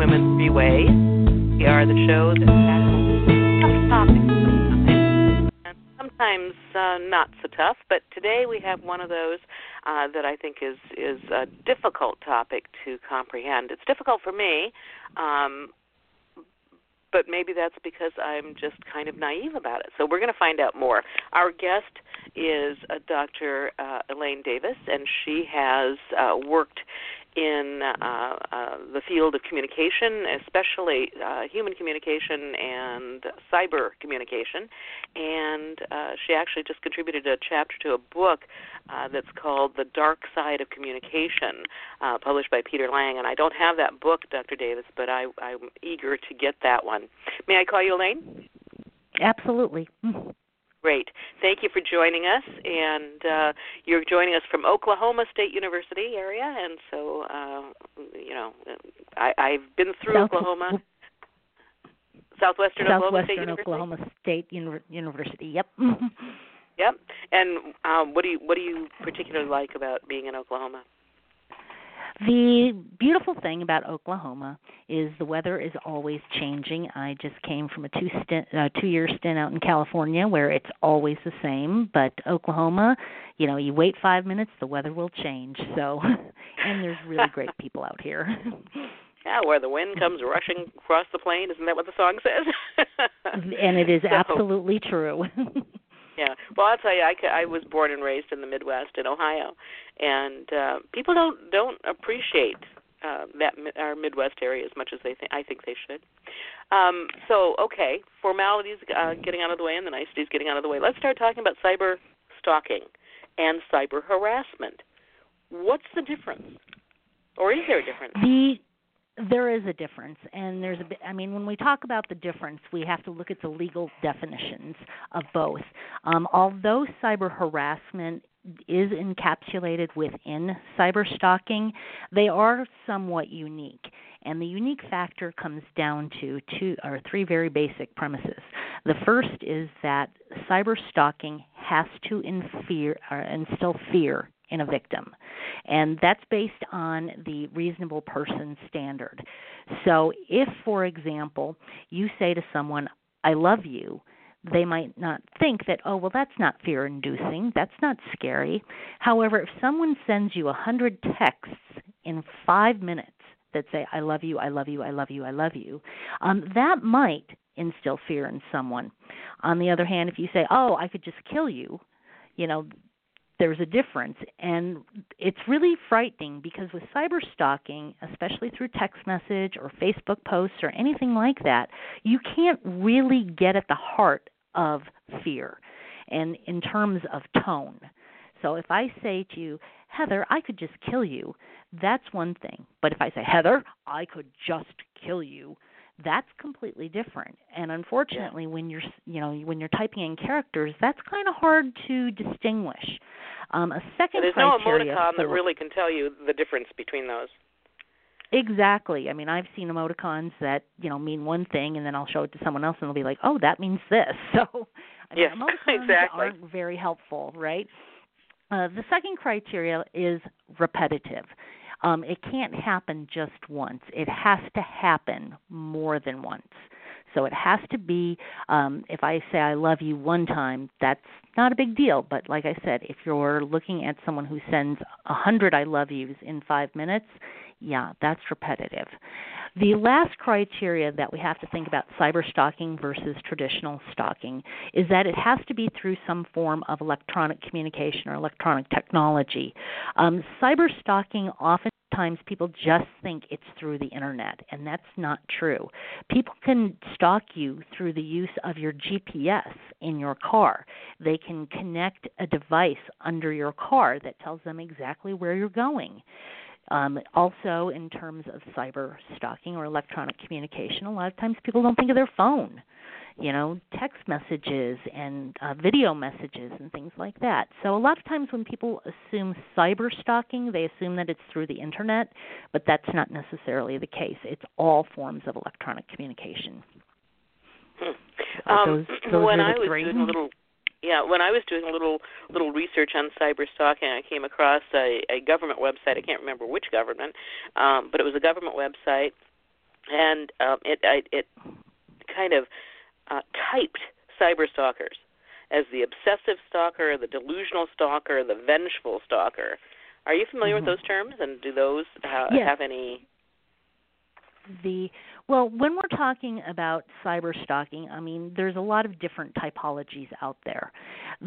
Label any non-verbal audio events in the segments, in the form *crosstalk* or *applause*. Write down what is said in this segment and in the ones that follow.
Women, Three Ways. We are the show that tackles tough topics sometimes, and sometimes uh, not so tough. But today we have one of those uh, that I think is is a difficult topic to comprehend. It's difficult for me. Um, but maybe that's because I'm just kind of naive about it. So we're going to find out more. Our guest is uh, Dr. Uh, Elaine Davies, and she has uh, worked in uh, uh, the field of communication, especially uh, human communication and cyber communication. And uh, she actually just contributed a chapter to a book uh, that's called The Dark Side of Communication, uh, published by Peter Lang. And I don't have that book, Dr. Davies, but I, I'm eager to get that one. May I call you Elaine? Absolutely. Great. Thank you for joining us. And uh, you're joining us from Oklahoma State University area. And so, uh, you know, I, I've been through South- Oklahoma. Southwestern, Oklahoma State Southwestern University. Oklahoma State Uni- University. Yep. Yep. And um, what do you what do you particularly like about being in Oklahoma? The beautiful thing about Oklahoma is the weather is always changing. I just came from a two stint, uh, two year stint out in California where it's always the same. But Oklahoma, you know, you wait five minutes, the weather will change. So, *laughs* and there's really *laughs* great people out here. Yeah, where the wind comes rushing across the plain. Isn't that what the song says? and it is *laughs* So- absolutely true. Yeah. Well, I'll tell you, I, I was born and raised in the Midwest in Ohio, and uh, people don't don't appreciate uh, that our Midwest area as much as they think I think they should. Um, so, okay, formalities uh, getting out of the way and the niceties getting out of the way. Let's start talking about cyber stalking and cyber harassment. What's the difference, or is there a difference? The there is a difference, and there's a bit. I mean, when we talk about the difference, we have to look at the legal definitions of both. Um, although cyber harassment is encapsulated within cyber stalking, they are somewhat unique. And the unique factor comes down to two or three very basic premises. The first is that cyber stalking has to infear, or instill fear in a victim. And that's based on the reasonable person standard. So, if, for example, you say to someone, I love you, they might not think that, oh, well, that's not fear inducing, that's not scary. However, if someone sends you a 100 texts in five minutes that say, I love you, I love you, I love you, I love you, um, that might instill fear in someone. On the other hand, if you say, oh, I could just kill you, you know, there's a difference. And it's really frightening because with cyber stalking especially through text message or facebook posts or anything like that you can't really get at the heart of fear and in terms of tone. So if i say to you heather i could just kill you that's one thing. But if i say heather i could just kill you that's completely different and unfortunately when you're you know when you're typing in characters that's kind of hard to distinguish um, a second There's no emoticon that really can tell you the difference between those. Exactly. I mean, I've seen emoticons that you know mean one thing, and then I'll show it to someone else, and they'll be like, "Oh, that means this." *laughs* So, I mean, Yes, *laughs* emoticons exactly. aren't very helpful, right? Uh, the second criteria is repetitive. Um, it can't happen just once. It has to happen more than once. So it has to be. Um, if I say I love you one time, that's not a big deal. But like I said, if you're looking at someone who sends a hundred I love yous in five minutes, yeah, that's repetitive. The last criteria that we have to think about cyber stalking versus traditional stalking is that it has to be through some form of electronic communication or electronic technology. Um, cyber stalking oftentimes times people just think it's through the internet, and that's not true. People can stalk you through the use of your GPS in your car. They can connect a device under your car that tells them exactly where you're going. Um, also, in terms of cyber stalking or electronic communication, a lot of times people don't think of their phone you know, text messages and uh, video messages and things like that. So a lot of times when people assume cyber stalking, they assume that it's through the internet, but that's not necessarily the case. It's all forms of electronic communication. Hmm. Um, those, *clears throat* those when I was three. doing a little yeah, when I was doing a little little research on cyber stalking, I came across a, a government website. I can't remember which government, um, but it was a government website, and um, it I, it kind of uh, typed cyber stalkers as the obsessive stalker, the delusional stalker, the vengeful stalker. Are you familiar mm-hmm. with those terms, and do those uh, yes. have any? The well, when we're talking about cyber stalking, I mean, there's a lot of different typologies out there.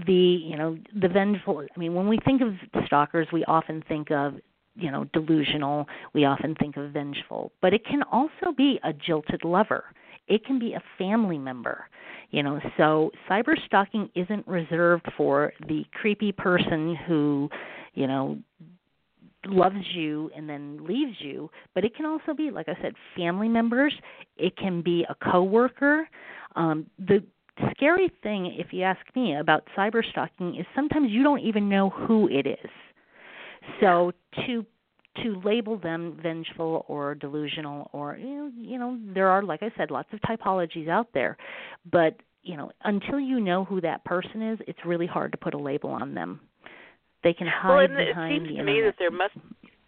The you know the vengeful. I mean, when we think of stalkers, we often think of you know delusional. We often think of vengeful, but it can also be a jilted lover it can be a family member. You know, so cyber stalking isn't reserved for the creepy person who, you know, loves you and then leaves you, but it can also be, like I said, family members. It can be a coworker. Um, the scary thing, if you ask me, about cyber stalking is sometimes you don't even know who it is. So to to label them vengeful or delusional or you know, you know there are like I said lots of typologies out there but you know until you know who that person is it's really hard to put a label on them they can hide well, and behind it seems the to internet. me that there must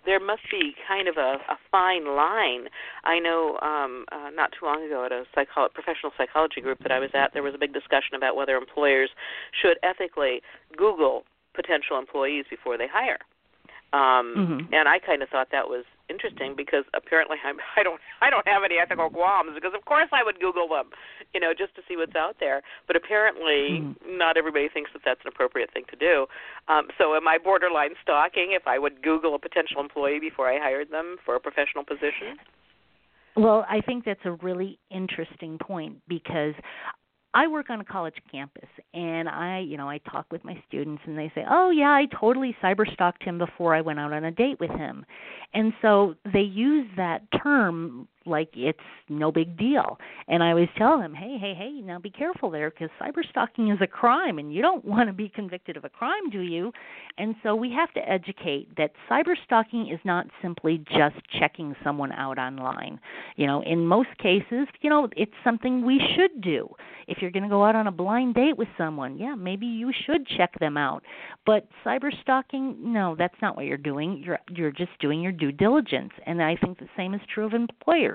there must be kind of a, a fine line. I know um, uh, not too long ago at a psycho- professional psychology group that I was at, there was a big discussion about whether employers should ethically Google potential employees before they hire. Um, mm-hmm. And I kind of thought that was interesting because apparently I'm, *laughs* I don't I don't have any ethical qualms because of course I would Google them, you know, just to see what's out there. But apparently mm-hmm. not everybody thinks that that's an appropriate thing to do. Um, so am I borderline stalking if I would Google a potential employee before I hired them for a professional position? Well, I think that's a really interesting point because I work on a college campus and I, you know, I talk with my students and they say, "Oh yeah, I totally cyber stalked him before I went out on a date with him." And so they use that term like it's no big deal. And I always tell them, hey, hey, hey, now be careful there because cyber stalking is a crime and you don't *laughs* want to be convicted of a crime, do you? And so we have to educate that cyber stalking is not simply just checking someone out online. You know, in most cases, you know, it's something we should do. If you're going to go out on a blind date with someone, yeah, maybe you should check them out. But cyber stalking, no, that's not what you're doing. You're you're just doing your due diligence. And I think the same is true of employers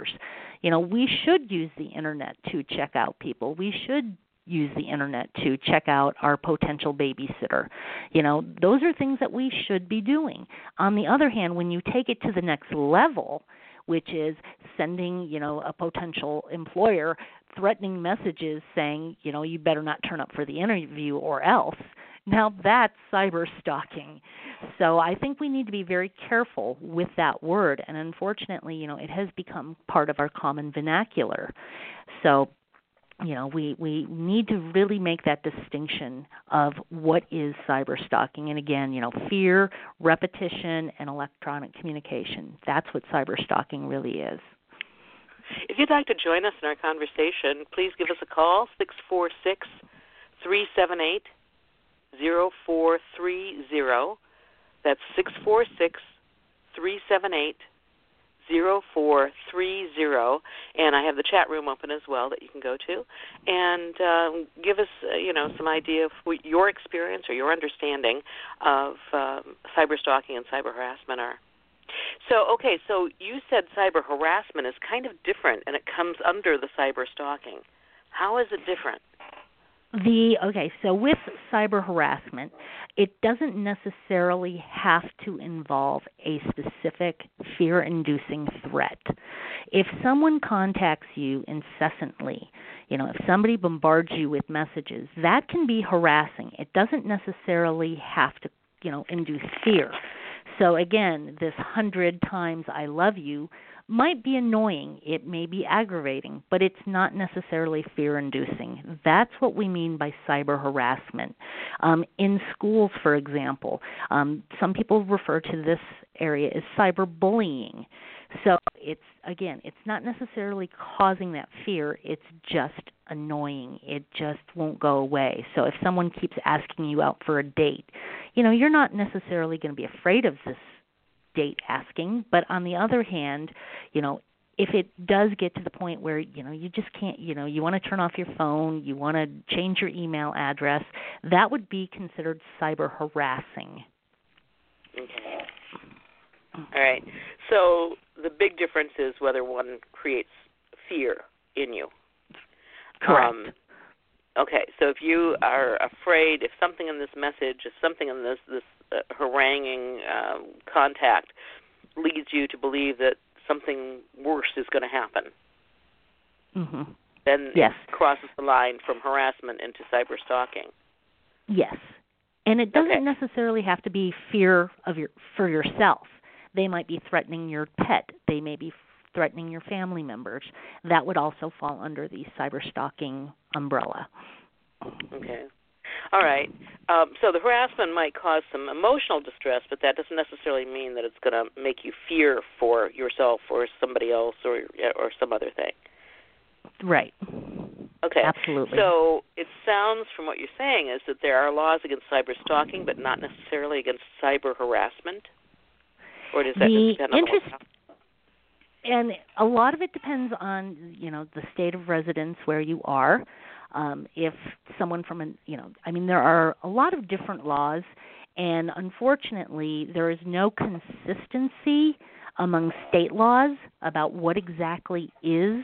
you know, we should use the internet to check out people. We should use the internet to check out our potential babysitter. You know, those are things that we should be doing. On the other hand, when you take it to the next level, which is sending, you know, a potential employer threatening messages saying, you know, you better not turn up for the interview or else. Now that's cyber stalking. So I think we need to be very careful with that word and unfortunately, you know, it has become part of our common vernacular. So you know we we need to really make that distinction of what is cyber stalking and again you know fear repetition and electronic communication that's what cyber stalking really is if you'd like to join us in our conversation please give us a call six four six three seven eight zero four three zero that's six four six three seven eight zero four three zero, and I have the chat room open as well that you can go to, and um, give us uh, you know some idea of what your experience or your understanding of um, cyber stalking and cyber harassment are. So okay, so you said cyber harassment is kind of different, and it comes under the cyber stalking. How is it different? The okay, so with cyber harassment, it doesn't necessarily have to involve a specific fear inducing threat. If someone contacts you incessantly, you know, if somebody bombards you with messages, that can be harassing. It doesn't necessarily have to, you know, induce fear. So again, this hundred times I love you might be annoying, it may be aggravating, but it's not necessarily fear inducing. That's what we mean by cyber harassment. Um, in schools, for example, um, some people refer to this area as cyberbullying. So it's again, it's not necessarily causing that fear, it's just annoying. It just won't go away. So if someone keeps asking you out for a date, you know, you're not necessarily going to be afraid of this date asking, but on the other hand, you know, if it does get to the point where you know you just can't you know you want to turn off your phone you want to change your email address that would be considered cyber harassing. Okay all right. So the big difference is whether one creates fear in you. Correct. Um, okay so if you are afraid if something in this message if something in this this uh, haranguing um, contact leads you to believe that something worse is going to happen, hmm then Yes. it crosses the line from harassment into cyber stalking. Yes. And it doesn't Okay. necessarily have to be fear of your for yourself. They might be threatening your pet. They may be threatening your family members. That would also fall under the cyber stalking umbrella. Okay. All right. Um, so the harassment might cause some emotional distress, but that doesn't necessarily mean that it's going to make you fear for yourself or somebody else or or some other thing. Right. Okay. Absolutely. So it sounds from what you're saying is that there are laws against cyber stalking, but not necessarily against cyber harassment. Or does that The depend on interest- the law? And a lot of it depends on you know the state of residence where you are. Um if someone from an you know i mean there are a lot of different laws and unfortunately there is no consistency among state laws about what exactly is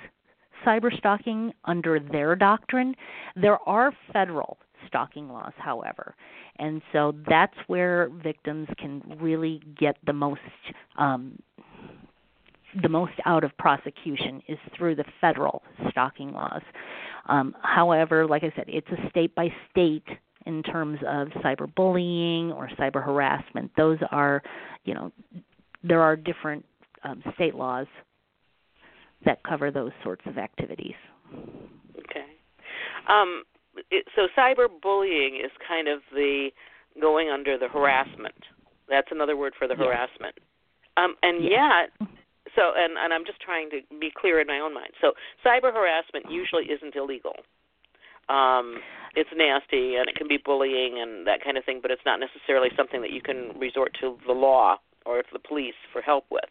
cyber stalking under their doctrine. There are federal stalking laws however and so that's where victims can really get the most um the most out of prosecution is through the federal stalking laws. Um, however, like I said, it's a state by state in terms of cyberbullying or cyber harassment. Those are, you know, there are different um, state laws that cover those sorts of activities. Okay. Um, it, so cyberbullying is kind of the going under the harassment. That's another word for the Yes. harassment. Um, and Yes. yet, so and, and I'm just trying to be clear in my own mind. So cyber harassment usually isn't illegal. Um, it's nasty and it can be bullying and that kind of thing, but it's not necessarily something that you can resort to the law or to the police for help with.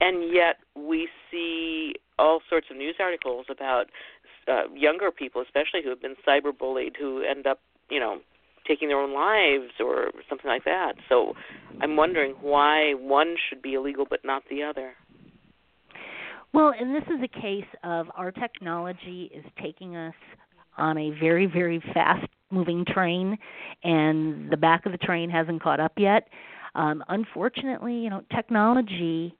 And yet we see all sorts of news articles about uh, younger people, especially who have been cyberbullied, who end up, you know, taking their own lives or something like that. So I'm wondering why one should be illegal but not the other. Well, and this is a case of our technology is taking us on a very, very fast moving train, and the back of the train hasn't caught up yet. Um, unfortunately, you know, technology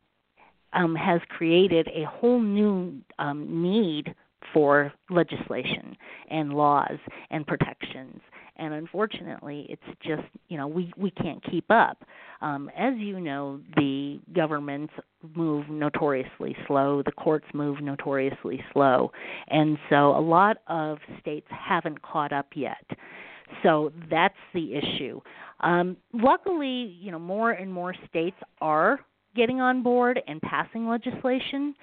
um, has created a whole new um, need for legislation and laws and protections. And unfortunately, it's just you know we we can't keep up. Um, as you know, the governments move notoriously slow. The courts move notoriously slow, and so a lot of states haven't caught up yet. So that's the issue. Um, luckily, you know, more and more states are getting on board and passing legislation.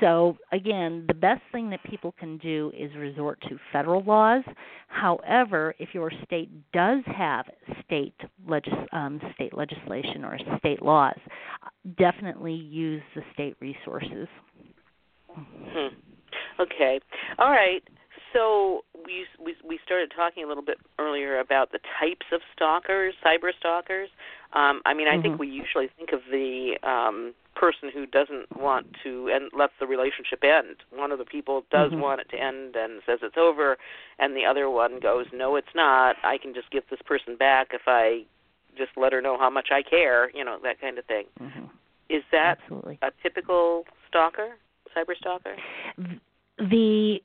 So again, the best thing that people can do is resort to federal laws. However, if your state does have state legis- um, state legislation or state laws, definitely use the state resources. Hmm. Okay. All right. So we we we started talking a little bit earlier about the types of stalkers, cyber stalkers. Um, I mean, I think Mhm. we usually think of the um, person who doesn't want to and lets the relationship end. One of the people does Mhm. want it to end and says it's over, and the other one goes, "No, it's not. I can just get this person back if I just let her know how much I care." You know, that kind of thing. hmm Is that Absolutely. a typical stalker, cyber stalker? the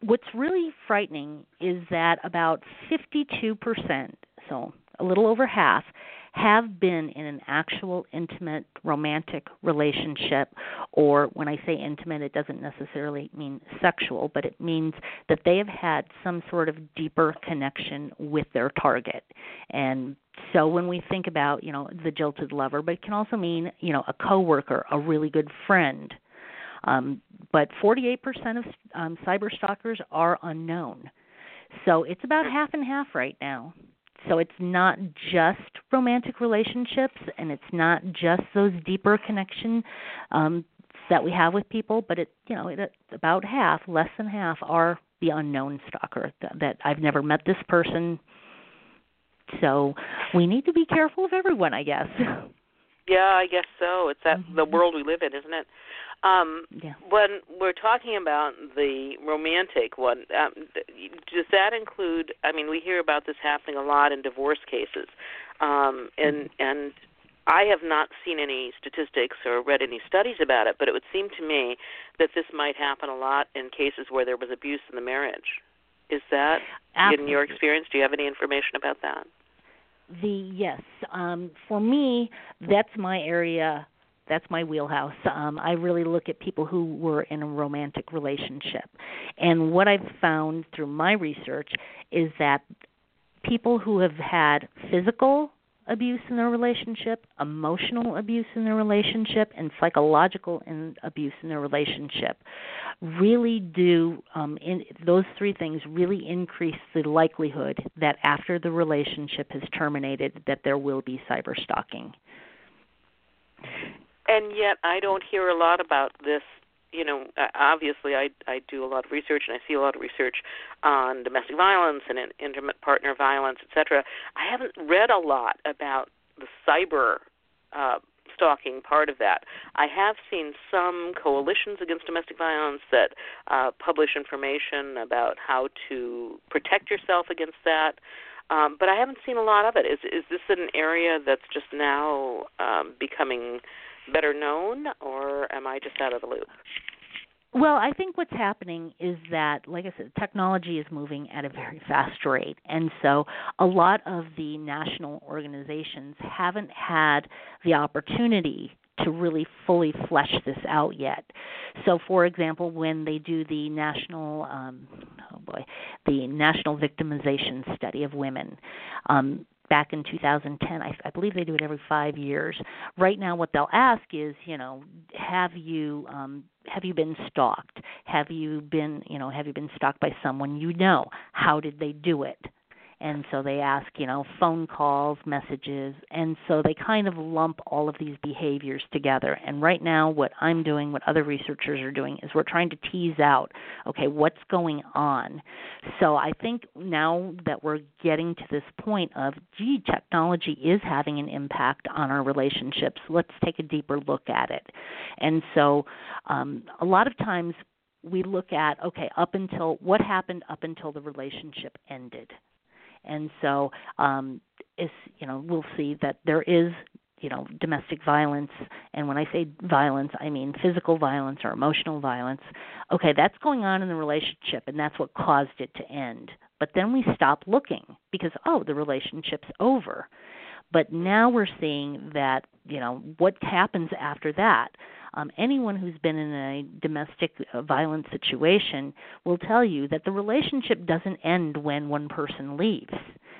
what's really frightening is that about 52%, so a little over half, have been in an actual intimate romantic relationship, or when I say intimate, it doesn't necessarily mean sexual, but it means that they have had some sort of deeper connection with their target. And so when we think about, you know, the jilted lover, but it can also mean, you know, a coworker, a really good friend. Um, but 48% of um, cyber stalkers are unknown. So it's about half and half right now. So it's not just romantic relationships and it's not just those deeper connection um, that we have with people, but it you know it, about half, less than half, are the unknown stalker that, that I've never met this person. So we need to be careful of everyone, I guess. *laughs* Yeah, I guess so. It's that mm-hmm. the world we live in, isn't it? Um, yeah. When we're talking about the romantic one, um, does that include? I mean, we hear about this happening a lot in divorce cases, um, and mm-hmm. and I have not seen any statistics or read any studies about it, but it would seem to me that this might happen a lot in cases where there was abuse in the marriage. Is that Absolutely. in your experience? Do you have any information about that? The yes, um, for me, that's my area that's my wheelhouse. Um, I really look at people who were in a romantic relationship. And what I've found through my research is that people who have had physical abuse in their relationship, emotional abuse in their relationship, and psychological abuse in their relationship really do um, in, those three things really increase the likelihood that after the relationship has terminated that there will be cyber stalking and yet I don't hear a lot about this. You know, obviously I I do a lot of research and I see a lot of research on domestic violence and intimate partner violence, etc. I haven't read a lot about the cyber uh, stalking part of that. I have seen some coalitions against domestic violence that uh, publish information about how to protect yourself against that. Um, but I haven't seen a lot of it. Is is this an area that's just now um, becoming better known, or am I just out of the loop? Well, I think what's happening is that, like I said, technology is moving at a very fast rate. And so a lot of the national organizations haven't had the opportunity to really fully flesh this out yet. So, for example, when they do the national, um, oh boy, the national victimization study of women, um, back in 2010. I, I believe they do it every five years. Right now, what they'll ask is, you know, have you um, have you been stalked? Have you been, you know, have you been stalked by someone you know? How did they do it? And so they ask you know phone calls messages and so they kind of lump all of these behaviors together. And right now what i'm doing what other researchers are doing is we're trying to tease out okay what's going on? So i think now that we're getting to this point of gee technology is having an impact on our relationships let's take a deeper look at it. And so um, a lot of times we look at okay up until what happened up until the relationship ended and so um, is you know we'll see that there is you know domestic violence. And when i say violence i mean physical violence or emotional violence. Okay that's going on in the relationship and that's what caused it to end. But then we stop looking because oh the relationship's over. But now we're seeing that you know what happens after that um, anyone who's been in a domestic violence situation will tell you that the relationship doesn't end when one person leaves.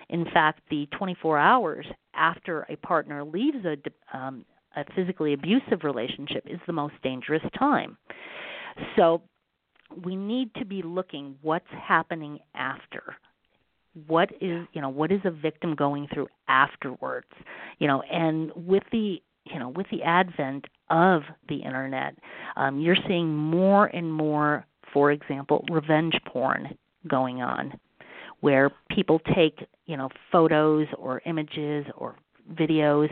In fact, the 24 hours after a partner leaves a, um, a physically abusive relationship is the most dangerous time. So we need to be looking what's happening after what is you know what is a victim going through afterwards you know and with the you know with the advent of the internet, um, you're seeing more and more, for example, revenge porn going on, where people take you know photos or images or videos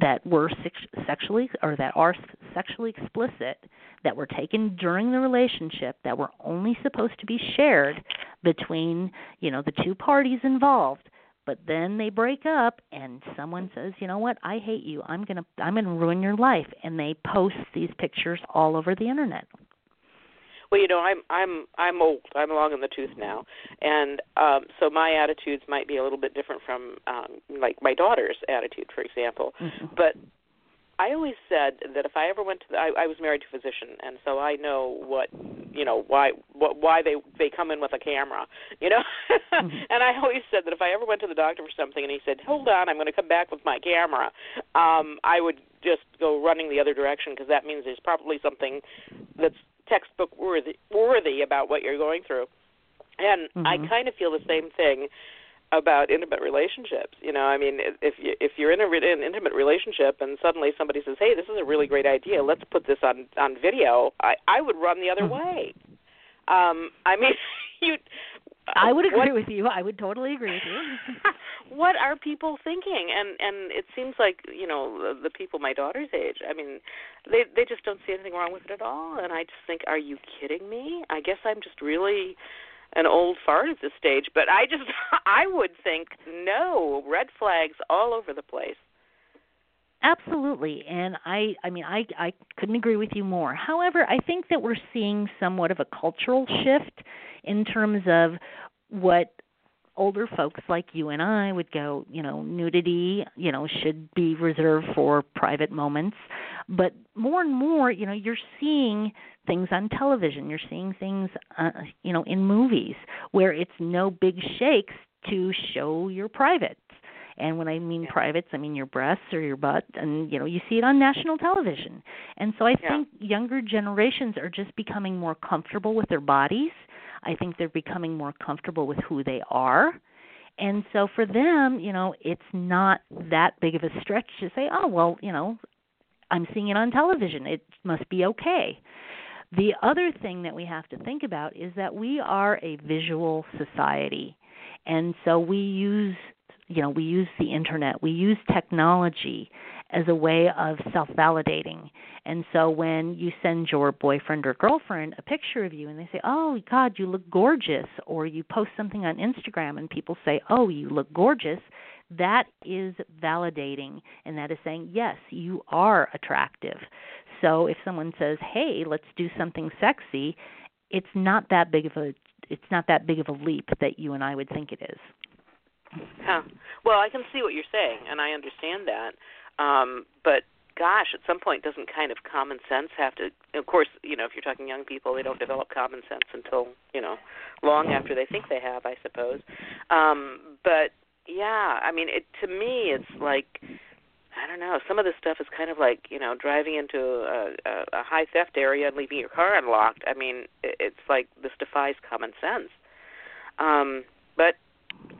that were sex- sexually or that are sexually explicit that were taken during the relationship that were only supposed to be shared between you know the two parties involved but then they break up and someone says you know what i hate you i'm going to i'm going to ruin your life and they post these pictures all over the internet Well, you know, I'm I'm I'm old. I'm long in the tooth now, and um, so my attitudes might be a little bit different from um, like my daughter's attitude, for example. Mm-hmm. But I always said that if I ever went to, the, I, I was married to a physician, and so I know what, you know, why, what, why they they come in with a camera, you know. Mm-hmm. *laughs* and I always said that if I ever went to the doctor for something, and he said, "Hold on, I'm going to come back with my camera," um, I would just go running the other direction because that means there's probably something that's textbook worthy worthy about what you're going through. And I Mhm. kind of feel the same thing about intimate relationships. You know, I mean, if you if you're in a an intimate relationship and suddenly somebody says, "Hey, this is a really great idea. Let's put this on on video," I I would run the other way. Um, I mean, *laughs* you. I would agree what, with you. I would totally agree with you. *laughs* what are people thinking? And and it seems like you know the, the people my daughter's age. I mean, they they just don't see anything wrong with it at all. And I just think, are you kidding me? I guess I'm just really an old fart at this stage. But I just *laughs* I would think no red flags all over the place. Absolutely, and I I mean I I couldn't agree with you more. However, I think that we're seeing somewhat of a cultural shift in terms of what older folks like you and I would go, you know, nudity, you know, should be reserved for private moments. But more and more, you know, you're seeing things on television, you're seeing things uh, you know, in movies where it's no big shakes to show your privates. And when I mean privates, I mean your breasts or your butt, and you know you see it on national television. And so I Yeah. think younger generations are just becoming more comfortable with their bodies. I think they're becoming more comfortable with who they are. And so for them, you know, it's not that big of a stretch to say, "Oh, well, you know, I'm seeing it on television. It must be okay." The other thing that we have to think about is that we are a visual society. And so we use you know, we use the internet, we use technology as a way of self validating. And so when you send your boyfriend or girlfriend a picture of you and they say, Oh, God, you look gorgeous, or you post something on Instagram and people say, Oh, you look gorgeous, that is validating and that is saying, Yes, you are attractive. So if someone says, Hey, let's do something sexy, it's not that big of a it's not that big of a leap that you and I would think it is. Huh. Well, I can see what you're saying, and I understand that. Um, but gosh, at some point, doesn't kind of common sense have to? Of course, you know, if you're talking young people, they don't develop common sense until you know long after they think they have, I suppose. Um, but yeah, I mean, it to me, it's like. I don't know. Some of this stuff is kind of like you know driving into a, a, a high theft area and leaving your car unlocked. I mean, it, it's like this defies common sense. Um, but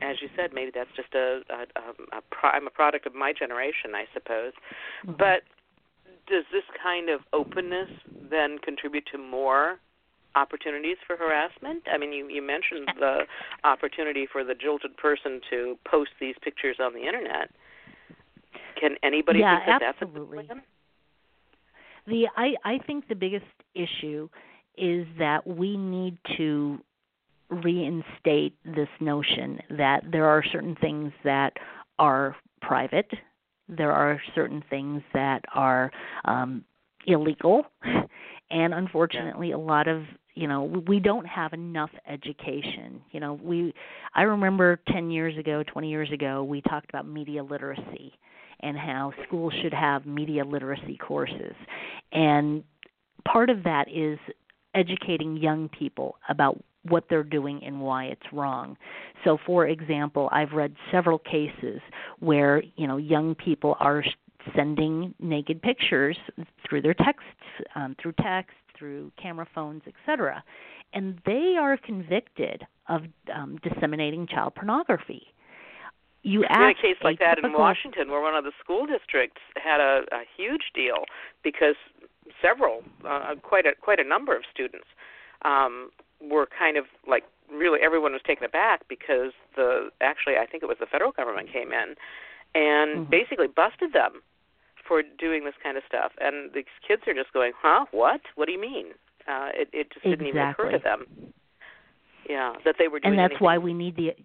as you said, maybe that's just a, a, a, a pro- I'm a product of my generation, I suppose. Mm-hmm. But does this kind of openness then contribute to more opportunities for harassment? I mean, you, you mentioned the opportunity for the jilted person to post these pictures on the internet. Can anybody Yeah, think that that's a absolutely. The I I think the biggest issue is that we need to reinstate this notion that there are certain things that are private, there are certain things that are um, illegal, *laughs* and unfortunately, a lot of you know we don't have enough education. You know, we I remember 10 years ago, 20 years ago, we talked about media literacy and how schools should have media literacy courses. And part of that is educating young people about what they're doing and why it's wrong. So for example, I've read several cases where, you know, young people are sending naked pictures through their texts, um, through text, through camera phones, etc. And they are convicted of um, disseminating child pornography. You We had a case like that in Washington where one of the school districts had a, a huge deal because several, uh, quite a quite a number of students um, were kind of like really everyone was taken aback because the actually I think it was the federal government came in and Mhm. basically busted them for doing this kind of stuff. And these kids are just going huh? What? What do you mean? Uh it it just didn't even occur to them. Yeah that they were doing and that's anything. why we need the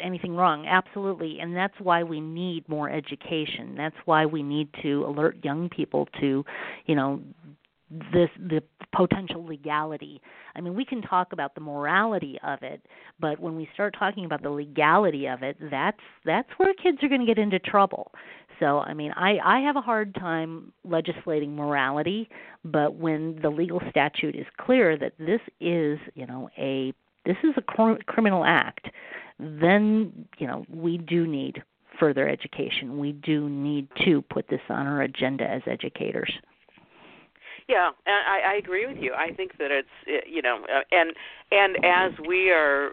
anything wrong. Absolutely. And that's why we need more education. That's why we need to alert young people to you know this the potential legality. I mean, we can talk about the morality of it, but when we start talking about the legality of it, that's that's where kids are going to get into trouble. So, I mean, I I have a hard time legislating morality, but when the legal statute is clear that this is, you know, a this is a cr- criminal act, then, you know, we do need further education. We do need to put this on our agenda as educators. Yeah, I, I agree with you. I think that it's you know, uh, and and as we are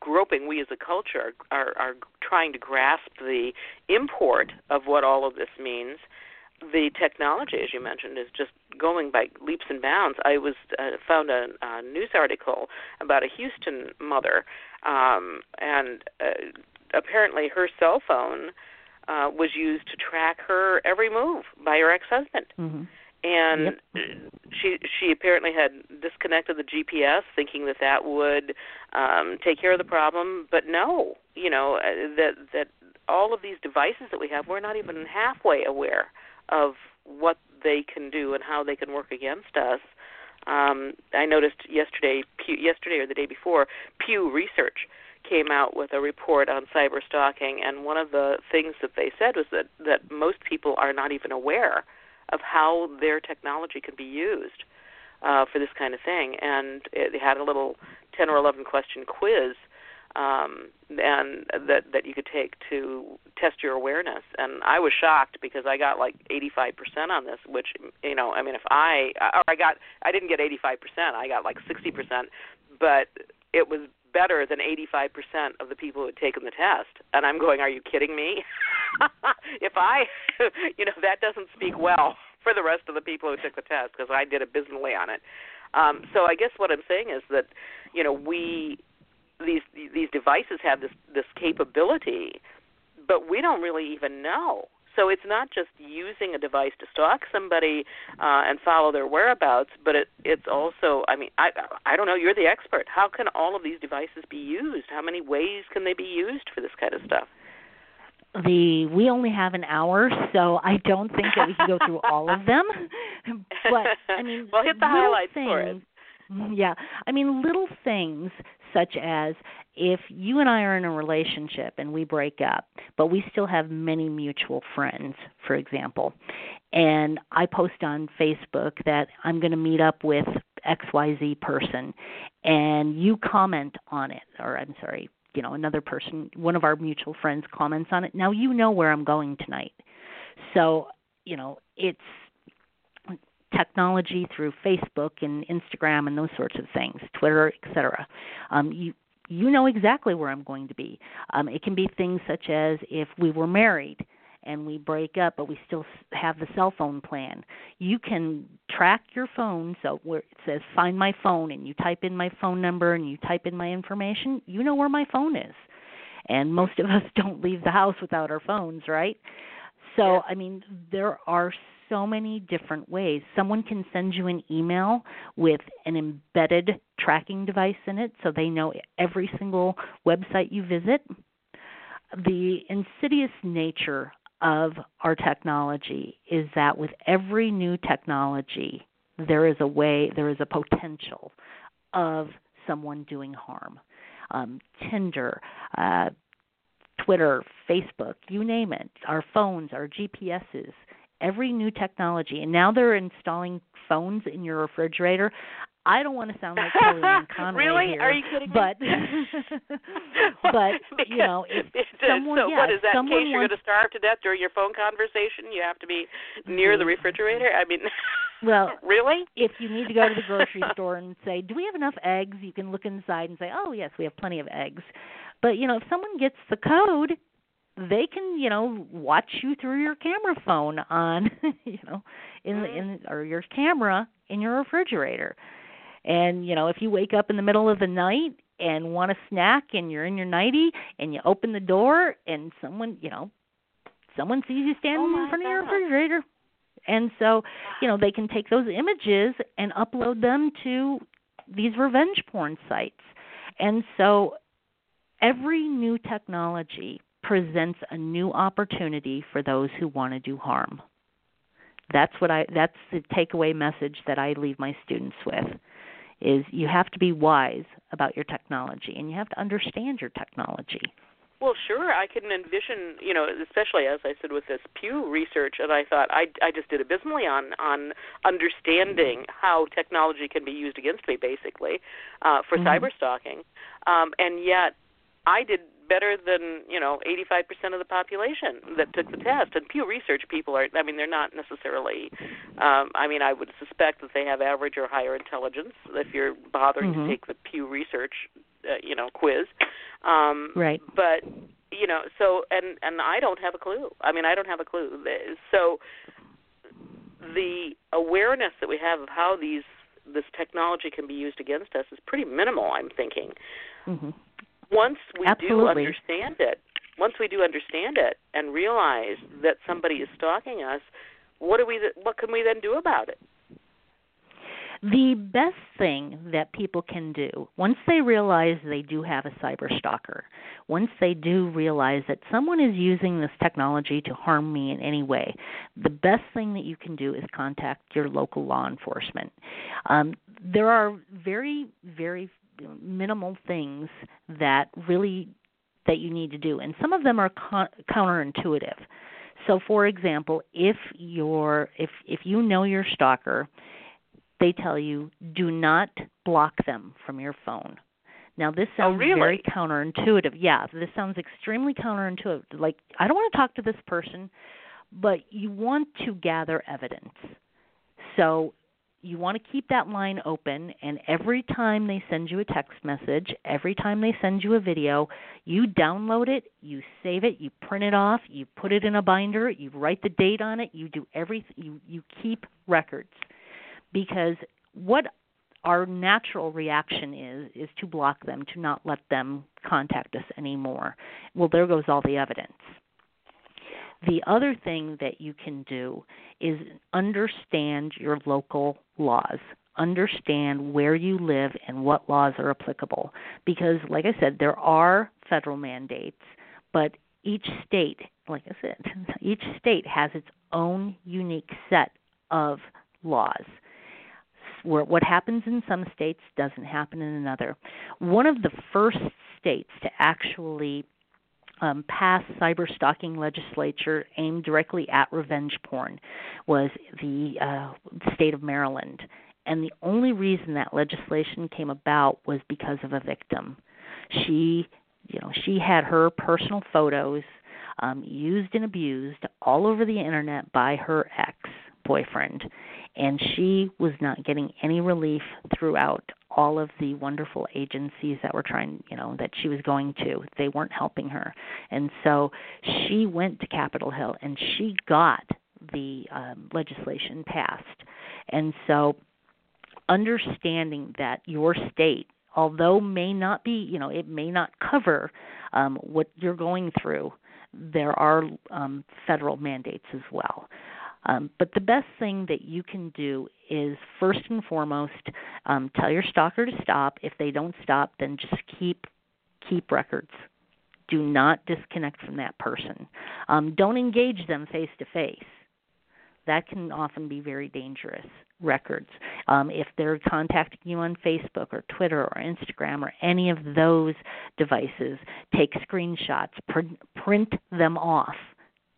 groping, we as a culture are, are trying to grasp the import of what all of this means. The technology, as you mentioned, is just going by leaps and bounds. I was uh, found a, a news article about a Houston mother, um, and uh, apparently her cell phone uh, was used to track her every move by her ex-husband. Mm-hmm and yep. she she apparently had disconnected the GPS, thinking that that would um, take care of the problem. But no, you know uh, that that all of these devices that we have, we're not even halfway aware of what they can do and how they can work against us. Um, I noticed yesterday, Pew, yesterday or the day before, Pew Research came out with a report on cyber stalking, and one of the things that they said was that that most people are not even aware of how their technology can be used uh, for this kind of thing. And it had a little 10 or 11 question quiz um, and that that you could take to test your awareness. And I was shocked because I got like 85% on this, which you know, I mean, if I or I got I didn't get 85%, I got like 60%, but it was better than 85% of the people who had taken the test. And I'm going, are you kidding me? *laughs* if I, *laughs* you know, that doesn't speak well for the rest of the people who took the test because I did abysmally on it. Um, so I guess what I'm saying is that, you know, we these these devices have this this capability, but we don't really even know. So it's not just using a device to stalk somebody uh, and follow their whereabouts, but it, it's also. I mean, I I don't know. You're the expert. How can all of these devices be used? How many ways can they be used for this kind of stuff? the we only have an hour, so I don't think that we can go through *laughs* all of them. But I mean, well, hit the highlights things, for us. Yeah, I mean, little things such as if you and I are in a relationship and we break up, but we still have many mutual friends, for example, and I post on Facebook that I'm going to meet up with XYZ person, and you comment on it, or I'm sorry, you know another person one of our mutual friends comments on it now you know where i'm going tonight. So you know it's technology through facebook and instagram and those sorts of things twitter etc um you you know exactly where i'm going to be. Um it can be things such as if we were married and we break up but we still have the cell phone plan. You can track your phone so where it says find my phone and you type in my phone number and you type in my information you know where my phone is. And most of us *laughs* don't leave the house without our phones right? So i mean there are so many different ways. Someone can send you an email with an embedded tracking device in it so they know every single website you visit. The insidious nature of our technology is that with every new technology, there is a way, there is a potential of someone doing harm. Um, Tinder, uh, Twitter, Facebook, you name it, our phones, our GPSs, every new technology. And now they're installing phones in your refrigerator. I don't want to sound like Kellyanne *laughs* Conway really? here, Are you kidding but me? but *laughs* *laughs* you know, if someone, so yeah, what is that? case you're going to starve to death during your phone conversation, you have to be near the mm-hmm. refrigerator. I mean, well, really? if you need to go to the grocery store and say, "Do we have enough eggs?" You can look inside and say, "Oh, yes, we have plenty of eggs." But you know, if someone gets the code, they can you know watch you through your camera phone on *laughs* you know in Mm-hmm. in or your camera in your refrigerator. And you know if you wake up in the middle of the night and want a snack and you're in your nightie and you open the door and someone you know someone sees you standing Oh in front of your refrigerator. And so you know they can take those images and upload them to these revenge porn sites. And so every new technology presents a new opportunity for those who want to do harm That's what I that's the takeaway message that I leave my students with is you have to be wise about your technology and you have to understand your technology. Well, sure. I can envision, you know, especially as I said with this Pew research, and I thought I I just did abysmally on on understanding how technology can be used against me, basically, uh, for mm-hmm. cyber stalking, um, and yet I did better than you know 85% of the population that took the test. And Pew Research people are, I mean, they're not necessarily. Um, I mean, I would suspect that they have average or higher intelligence if you're bothering mm-hmm. to take the Pew Research, uh, you know, quiz. Um, right. But you know, so and and I don't have a clue. I mean, I don't have a clue. So the awareness that we have of how these this technology can be used against us is pretty minimal. I'm thinking. Mm-hmm. Once we Absolutely. do understand it, once we do understand it and realize that somebody is stalking us, what do we? What can we then do about it? The best thing that people can do once they realize they do have a cyber stalker, once they do realize that someone is using this technology to harm me in any way, the best thing that you can do is contact your local law enforcement. Um, there are very, very minimal things that really that you need to do, and some of them are con- counterintuitive. So, for example, if you're if if you know your stalker they tell you do not block them from your phone. Now this oh, sounds oh, really? very counterintuitive. Yeah, this sounds extremely counterintuitive. Like I don't want to talk to this person, but you want to gather evidence. So you want to keep that line open and every time they send you a text message, every time they send you a video, you download it, you save it, you print it off, you put it in a binder, you write the date on it, you do everything you you keep records because what our natural reaction is is to block them, to not let them contact us anymore. Well, there goes all the evidence. The other thing that you can do is understand your local laws. Understand where you live and what laws are applicable. Because, like I said, there are federal mandates, but each state, like I said, *laughs* each state has its own unique set of laws where what happens in some states doesn't happen in another. One of the first states to actually um, pass cyber stalking legislature aimed directly at revenge porn was the uh, state of Maryland. And the only reason that legislation came about was because of a victim. She, you know, she had her personal photos um, used and abused all over the internet by her ex boyfriend and she was not getting any relief throughout all of the wonderful agencies that were trying, you know, that she was going to. They weren't helping her. And so she went to Capitol Hill and she got the um, legislation passed. And so understanding that your state although may not be you know it may not cover um, what you're going through there are um, federal mandates as well um, but the best thing that you can do is first and foremost um, tell your stalker to stop. If they don't stop, then just keep keep records. Do not disconnect from that person. Um, don't engage them face to face. That can often be very dangerous. Records. Um, if they're contacting you on Facebook or Twitter or Instagram or any of those devices, take screenshots, pr- print them off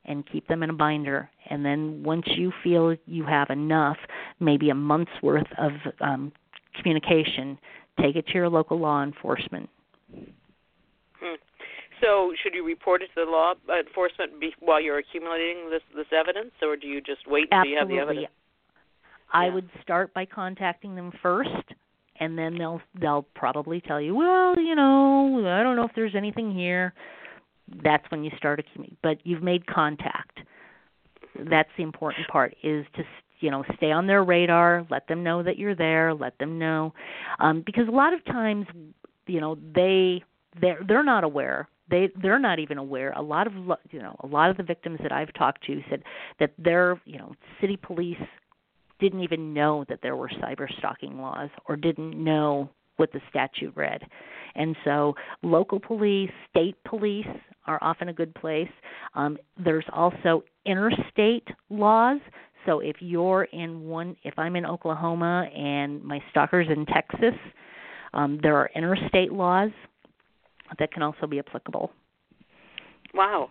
and keep them in a binder. And then once you feel you have enough, maybe a month's worth of um, communication, take it to your local law enforcement. Hmm. So, should you report it to the law enforcement be, while you're accumulating this this evidence, or do you just wait until Absolutely. you have the evidence? I yeah. would start by contacting them first, and then they'll they'll probably tell you, well, you know, I don't know if there's anything here that's when you start accumulating. But you've made contact. That's the important part is to you know stay on their radar, let them know that you're there, let them know um, because a lot of times you know they they're they're not aware they they're not even aware a lot of you know a lot of the victims that I've talked to said that their you know city police didn't even know that there were cyber stalking laws or didn't know what the statute read. And so local police, state police are often a good place. Um, there's also interstate laws. So if you're in one, if I'm in Oklahoma and my stalker's in Texas, um, there are interstate laws that can also be applicable. Wow.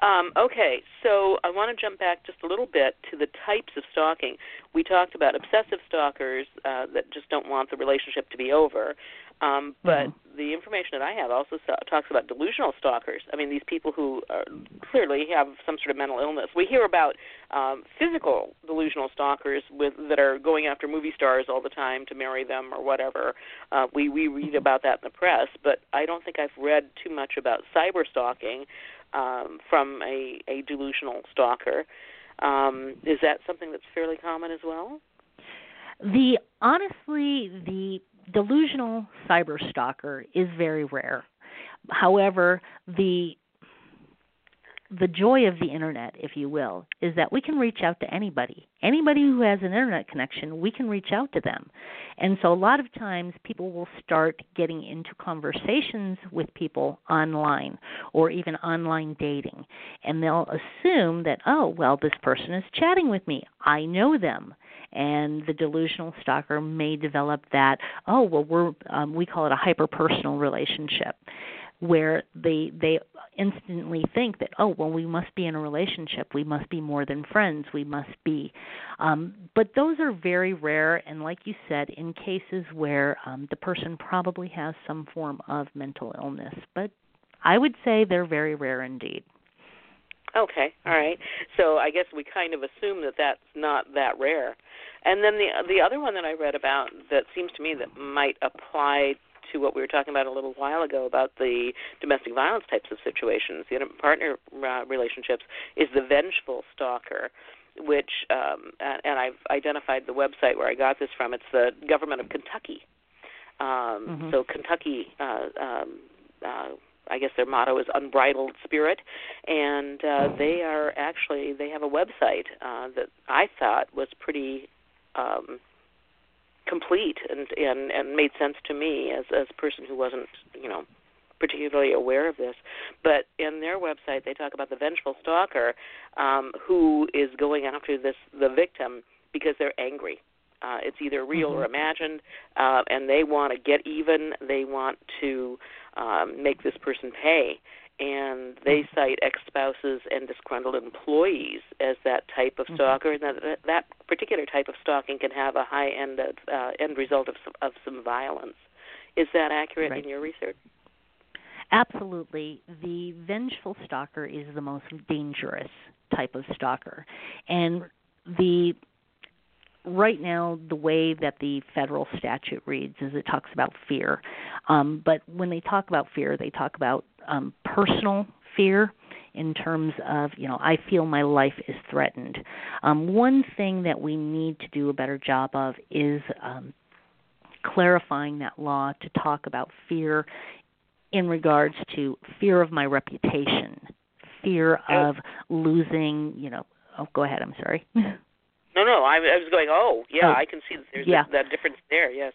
Um, okay, so I want to jump back just a little bit to the types of stalking. We talked about obsessive stalkers uh, that just don't want the relationship to be over. Um, but mm-hmm. the information that I have also so- talks about delusional stalkers. I mean, these people who are, clearly have some sort of mental illness. We hear about um, physical delusional stalkers with that are going after movie stars all the time to marry them or whatever. Uh, we we read about that in the press, but I don't think I've read too much about cyber stalking um, from a, a delusional stalker. Um, is that something that's fairly common as well? The honestly, the delusional cyber stalker is very rare. However, the the joy of the internet, if you will, is that we can reach out to anybody. Anybody who has an internet connection, we can reach out to them. And so a lot of times people will start getting into conversations with people online or even online dating. And they'll assume that, oh, well, this person is chatting with me. I know them and the delusional stalker may develop that oh well we're um, we call it a hyper personal relationship where they they instantly think that oh well we must be in a relationship. We must be more than friends. We must be um, but those are very rare. And like you said in cases where um, the person probably has some form of mental illness but i would say they're very rare indeed. Okay, all right. So I guess we kind of assume that that's not that rare. And then the the other one that I read about that seems to me that might apply to what we were talking about a little while ago about the domestic violence types of situations, the partner uh, relationships, is the vengeful stalker, which um, and I've identified the website where I got this from. It's the government of Kentucky. Um, mm-hmm. So Kentucky. Uh, um, uh, I guess their motto is unbridled spirit, and uh, they are actually they have a website uh, that I thought was pretty um, complete and, and and made sense to me as as a person who wasn't you know particularly aware of this. But in their website, they talk about the vengeful stalker um, who is going after this the victim because they're angry. Uh, it's either real mm-hmm. or imagined, uh, and they want to get even. They want to um, make this person pay and they cite ex-spouses and disgruntled employees as that type of mm-hmm. stalker, and that that particular type of stalking can have a high end of, uh, end result of some, of some violence. Is that accurate right. in your research? Absolutely. The vengeful stalker is the most dangerous type of stalker, and the right now the way that the federal statute reads is it talks about fear um, but when they talk about fear they talk about um, personal fear in terms of you know I feel my life is threatened. Um, one thing that we need to do a better job of is um, clarifying that law to talk about fear in regards to fear of my reputation, fear of losing you know. Oh, go ahead. I'm sorry. No, no. I, I was going. Oh, yeah. Oh, I can see that there's yeah. a, that difference there. Yes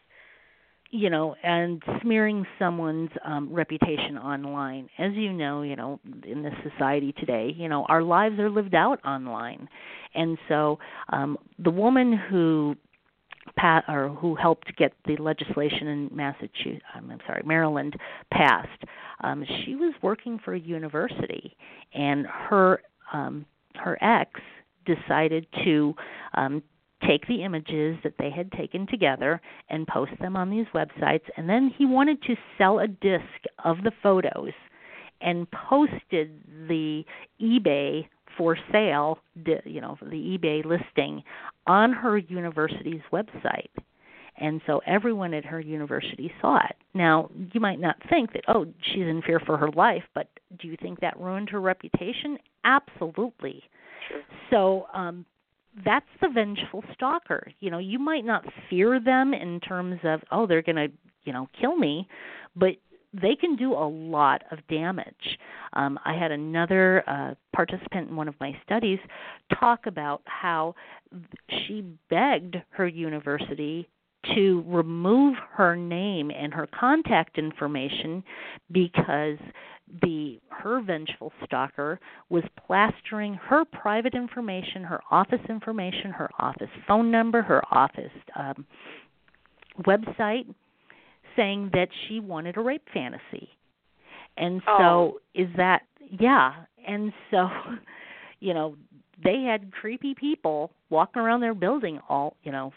you know and smearing someone's um reputation online. As you know you know in this society today you know our lives are lived out online. And so um the woman who pat or who helped get the legislation in Massachusetts I'm sorry Maryland passed um she was working for a university. And her um her ex decided to um take the images that they had taken together and post them on these websites and then he wanted to sell a disc of the photos and posted the eBay for sale, you know, the eBay listing on her university's website. And so everyone at her university saw it. Now, you might not think that, oh, she's in fear for her life, but do you think that ruined her reputation? Absolutely. Sure. So, um, that's the vengeful stalker. You know, you might not fear them in terms of, oh, they're going to, you know, kill me, but they can do a lot of damage. Um, I had another uh, participant in one of my studies talk about how she begged her university to remove her name and her contact information because the her vengeful stalker was plastering her private information, her office information, her office phone number, her office um, website, saying that she wanted a rape fantasy. And so, Oh. is that yeah? And so, *laughs* you know, they had creepy people walking around their building all you know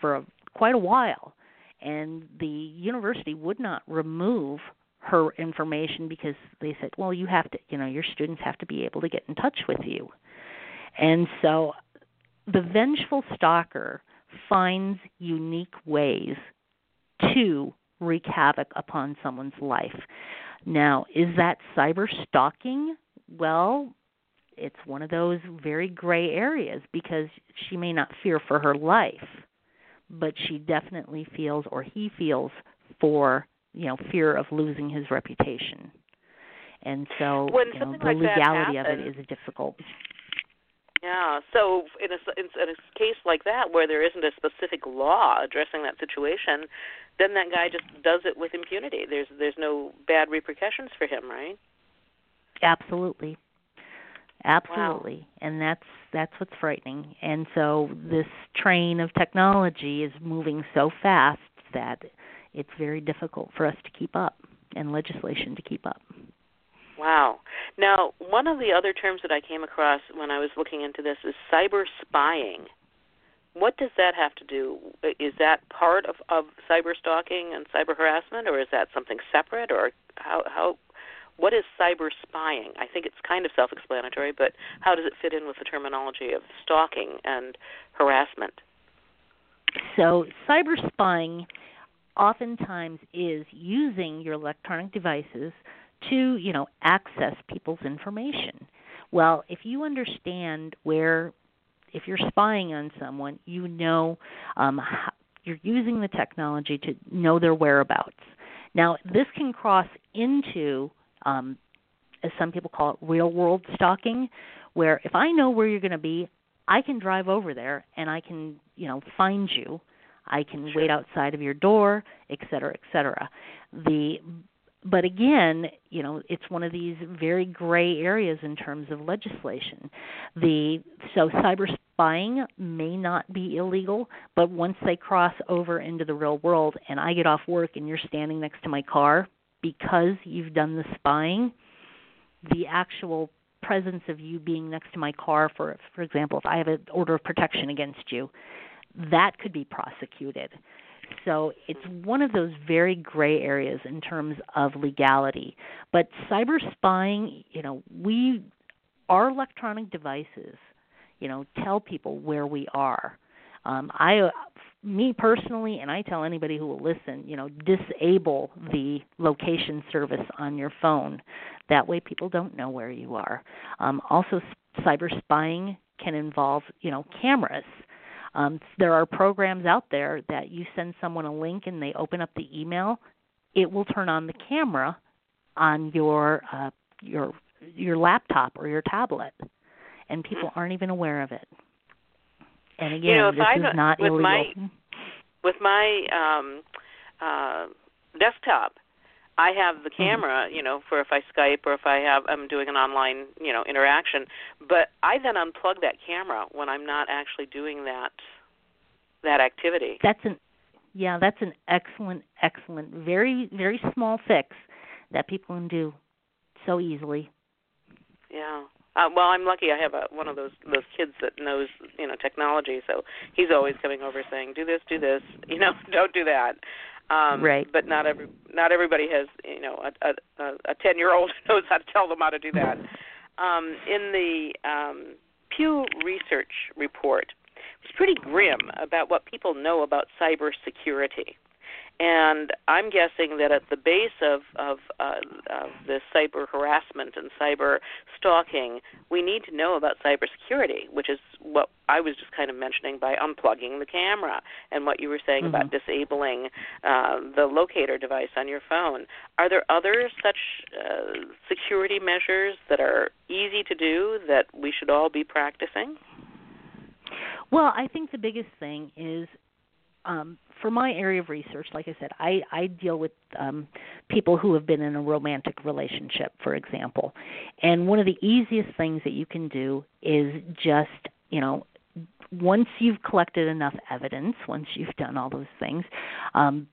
for a, quite a while, and the university would not remove her information because they said, well, you have to, you know, your students have to be able to get in touch with you. And so the vengeful stalker finds unique ways to wreak havoc upon someone's life. Now, is that cyber stalking? Well, it's one of those very gray areas because she may not fear for her life, but she definitely feels or he feels for you know fear of losing his reputation and so When you know, the like legality of it is difficult Yeah. So in a, in in a case like that, where there isn't a specific law addressing that situation, then that guy just does it with impunity. There's there's no bad repercussions for him, right? absolutely absolutely and that's that's what's frightening and so this train of technology is moving so fast that it's very difficult for us to keep up and legislation to keep up Wow. Now, one of the other terms that I came across when I was looking into this is cyber spying. What does that have to do? Is that part of, of cyber stalking and cyber harassment, or is that something separate, or how how what is cyber spying? I think it's kind of self-explanatory, but how does it fit in with the terminology of stalking and harassment? So, cyber spying oftentimes is using your electronic devices to, you know, access people's information. Well, if you understand where, if you're spying on someone, you know, um, you're using the technology to know their whereabouts. Now, this can cross into, um, as some people call it, real world stalking, where if I know where you're going to be, I can drive over there and I can, you know, find you. I can wait outside of your door, et cetera, et cetera. The but again, you know, it's one of these very gray areas in terms of legislation. The so cyber spying may not be illegal, but once they cross over into the real world and I get off work and you're standing next to my car because you've done the spying, the actual presence of you being next to my car for for example, if I have an order of protection against you, that could be prosecuted. So it's one of those very gray areas in terms of legality. But cyber spying, you know, we our electronic devices, you know, tell people where we are. Um, I, me personally, and I tell anybody who will listen, you know, disable the location service on your phone. That way, people don't know where you are. Um, also, cyber spying can involve, you know, cameras. Um, there are programs out there that you send someone a link and they open up the email, it will turn on the camera on your uh, your your laptop or your tablet, and people aren't even aware of it. And again, You know, this I is not with illegal. my- with my um uh desktop I have the camera, you know, for if I Skype or if I have I'm doing an online, you know, interaction, but I then unplug that camera when I'm not actually doing that that activity. That's an yeah, that's an excellent, excellent, very, very small fix that people can do so easily. Yeah. Uh, well, I'm lucky. I have a, one of those those kids that knows you know technology, so he's always coming over saying, "Do this, do this," *laughs* you know, don't do that. Um, Right. But not every not everybody has you know a a a ten year old *laughs* knows how to tell them how to do that. Um, in the um, Pew Research report, it was pretty grim about what people know about cybersecurity. And I'm guessing that at the base of of, uh, of this cyber harassment and cyber stalking, we need to know about cybersecurity, which is what I was just kind of mentioning by unplugging the camera, and what you were saying about disabling uh, the locator device on your phone. Are there other such uh, security measures that are easy to do that we should all be practicing? Well, I think the biggest thing is um, for my area of research, like I said, I I deal with um, people who have been in a romantic relationship, for example, and one of the easiest things that you can do is just you know once you've collected enough evidence, once you've done all those things, um,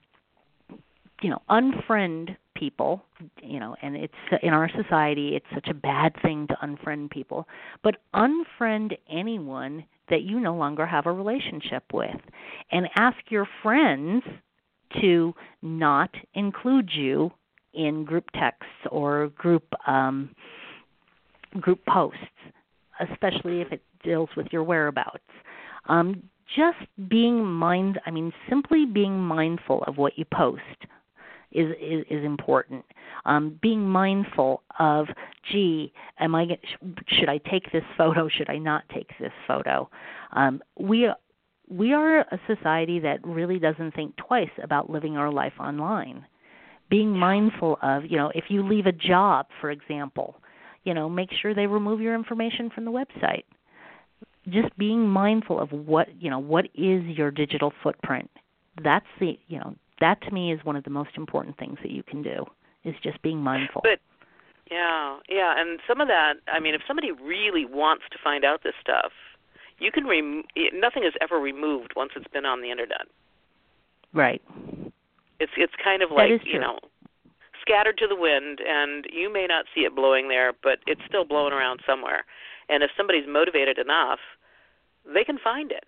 you know, unfriend people, you know, and it's in our society it's such a bad thing to unfriend people, but unfriend anyone that you no longer have a relationship with and ask your friends to not include you in group texts or group um group posts, especially if it deals with your whereabouts. Um, just being mind I mean simply being mindful of what you post is is, is important. Um, being mindful of, gee, am I should I take this photo? Should I not take this photo? Um, we we are a society that really doesn't think twice about living our life online. Being mindful of, you know, if you leave a job, for example, you know, make sure they remove your information from the website. Just being mindful of what, you know, what is your digital footprint. That's the, you know, that to me is one of the most important things that you can do is just being mindful. But yeah, yeah, and some of that, I mean, if somebody really wants to find out this stuff, you can rem- nothing is ever removed once it's been on the internet. Right. It's it's kind of like, you know, scattered to the wind and you may not see it blowing there, but it's still blowing around somewhere. And if somebody's motivated enough, they can find it.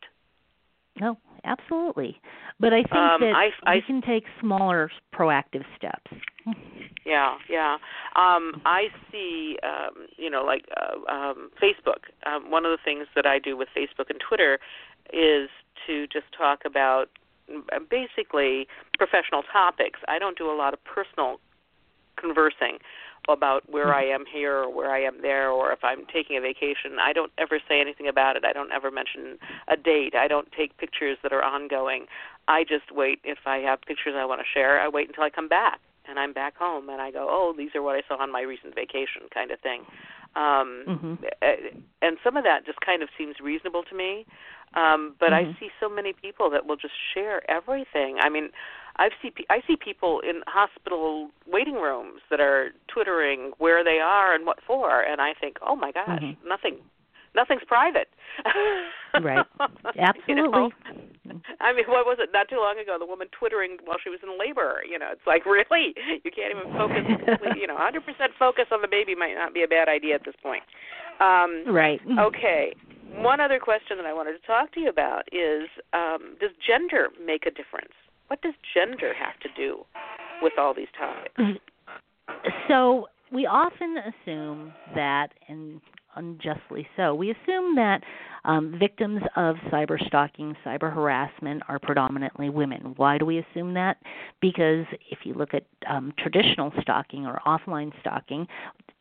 No, absolutely. But I think um, that I, I, we can take smaller proactive steps. *laughs* Yeah, yeah. Um, I see, um, you know, like uh, um, Facebook. Um, one of the things that I do with Facebook and Twitter is to just talk about uh, basically professional topics. I don't do a lot of personal conversing about where I am here or where I am there or if I'm taking a vacation. I don't ever say anything about it. I don't ever mention a date. I don't take pictures that are ongoing. I just wait if I have pictures I want to share. I wait until I come back and I'm back home and I go, "Oh, these are what I saw on my recent vacation," kind of thing. Um mm-hmm. and some of that just kind of seems reasonable to me. Um but mm-hmm. I see so many people that will just share everything. I mean, I've see I see people in hospital waiting rooms that are twittering where they are and what for, and I think, oh my gosh, mm-hmm. nothing, nothing's private. *laughs* right. Absolutely. you know? I mean, what was it? Not too long ago, the woman twittering while she was in labor. You know, it's like really, you can't even focus. you know, 100% focus on the baby might not be a bad idea at this point. Um, right. Okay. One other question that I wanted to talk to you about is: um, Does gender make a difference? What does gender have to do with all these topics? So we often assume that, and unjustly so, we assume that um, victims of cyber stalking, cyber harassment are predominantly women. Why do we assume that? Because if you look at um, traditional stalking or offline stalking,